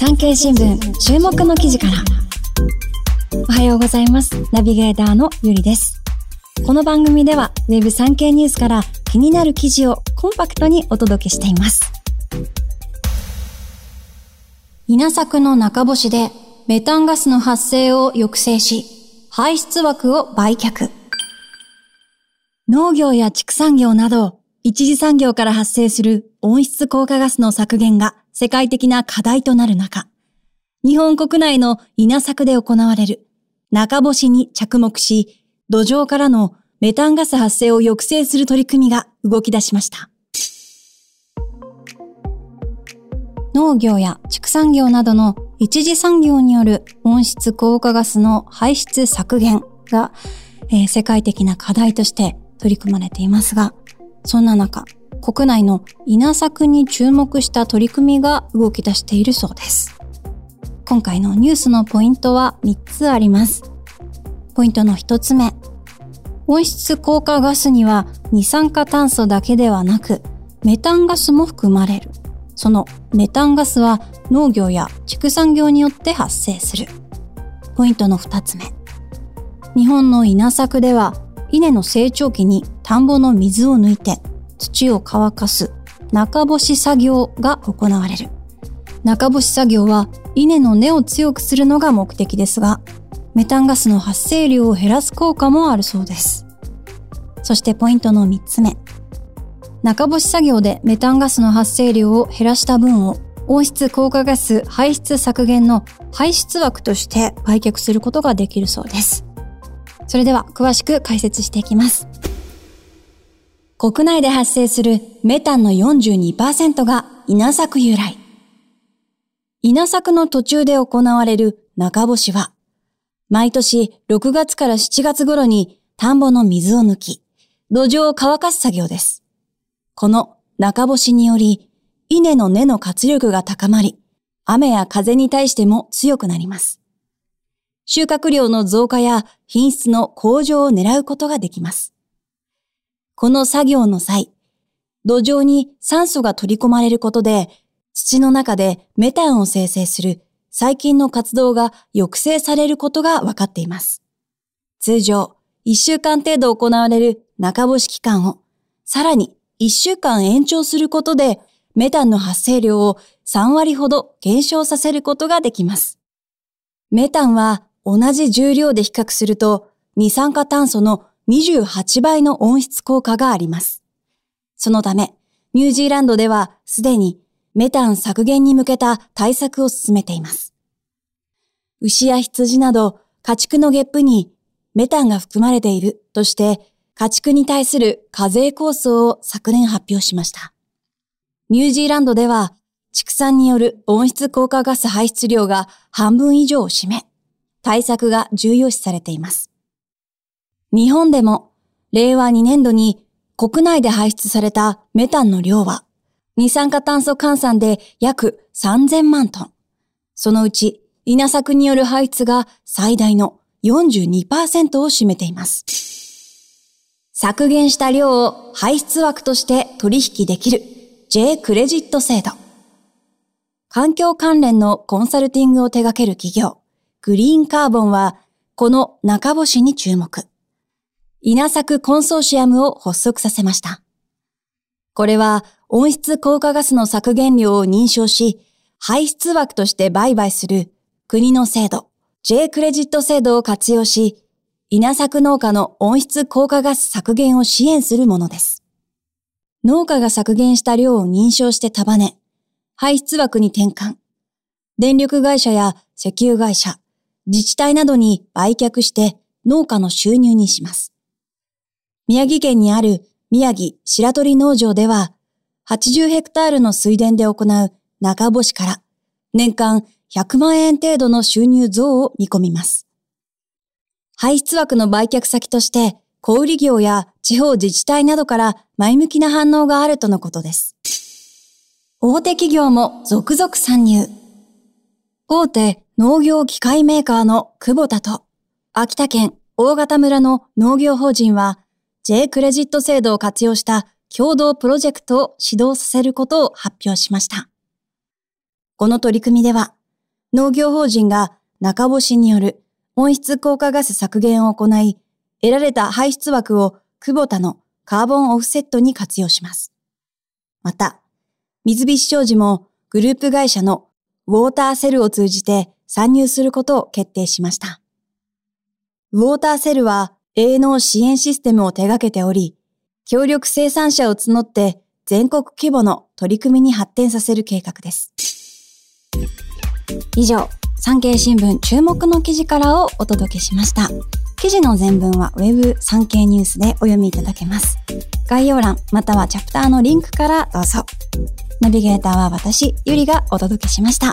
産経新聞注目の記事から。おはようございます。ナビゲーターのゆりです。この番組ではウェブ産経ニュースから気になる記事をコンパクトにお届けしています。稲作の中干しでメタンガスの発生を抑制し排出枠を売却。農業や畜産業など一次産業から発生する温室効果ガスの削減が世界的な課題となる中、日本国内の稲作で行われる中干しに着目し、土壌からのメタンガス発生を抑制する取り組みが動き出しました。農業や畜産業などの一次産業による温室効果ガスの排出削減が、えー、世界的な課題として取り組まれていますが、そんな中、国内の稲作に注目した取り組みが動き出しているそうです。今回のニュースのポイントは3つあります。ポイントの1つ目。温室効果ガスには二酸化炭素だけではなく、メタンガスも含まれる。そのメタンガスは農業や畜産業によって発生する。ポイントの2つ目。日本の稲作では稲の成長期に田んぼの水を抜いて土を乾かす中干し作業が行われる。中干し作業は稲の根を強くするのが目的ですが、メタンガスの発生量を減らす効果もあるそうです。そしてポイントの3つ目。中干し作業でメタンガスの発生量を減らした分を温室効果ガス排出削減の排出枠として売却することができるそうです。それでは詳しく解説していきます。国内で発生するメタンの42%が稲作由来。稲作の途中で行われる中干しは、毎年6月から7月頃に田んぼの水を抜き、土壌を乾かす作業です。この中干しにより、稲の根の活力が高まり、雨や風に対しても強くなります。収穫量の増加や品質の向上を狙うことができます。この作業の際、土壌に酸素が取り込まれることで、土の中でメタンを生成する細菌の活動が抑制されることが分かっています。通常、1週間程度行われる中干し期間を、さらに1週間延長することで、メタンの発生量を3割ほど減少させることができます。メタンは同じ重量で比較すると、二酸化炭素の28倍の温室効果があります。そのため、ニュージーランドではすでにメタン削減に向けた対策を進めています。牛や羊など家畜のゲップにメタンが含まれているとして家畜に対する課税構想を昨年発表しました。ニュージーランドでは畜産による温室効果ガス排出量が半分以上を占め、対策が重要視されています。日本でも令和2年度に国内で排出されたメタンの量は二酸化炭素換算で約3000万トン。そのうち稲作による排出が最大の42%を占めています。削減した量を排出枠として取引できる J クレジット制度。環境関連のコンサルティングを手掛ける企業、グリーンカーボンは、この中干しに注目。稲作コンソーシアムを発足させました。これは温室効果ガスの削減量を認証し、排出枠として売買する国の制度、J クレジット制度を活用し、稲作農家の温室効果ガス削減を支援するものです。農家が削減した量を認証して束ね、排出枠に転換。電力会社や石油会社、自治体などに売却して農家の収入にします。宮城県にある宮城白鳥農場では、80ヘクタールの水田で行う中干しから年間100万円程度の収入増を見込みます。排出枠の売却先として小売業や地方自治体などから前向きな反応があるとのことです。大手企業も続々参入。大手農業機械メーカーの久保田と秋田県大型村の農業法人は J クレジット制度を活用した共同プロジェクトを指導させることを発表しました。この取り組みでは、農業法人が中干しによる温室効果ガス削減を行い、得られた排出枠を久保田のカーボンオフセットに活用します。また、水菱商事もグループ会社のウォーターセルを通じて参入することを決定しました。ウォーターセルは営農支援システムを手掛けており、協力生産者を募って全国規模の取り組みに発展させる計画です。以上、産経新聞注目の記事からをお届けしました。記事の全文は Web 産経ニュースでお読みいただけます。概要欄またはチャプターのリンクからどうぞ。ナビゲーターは私、ゆりがお届けしました。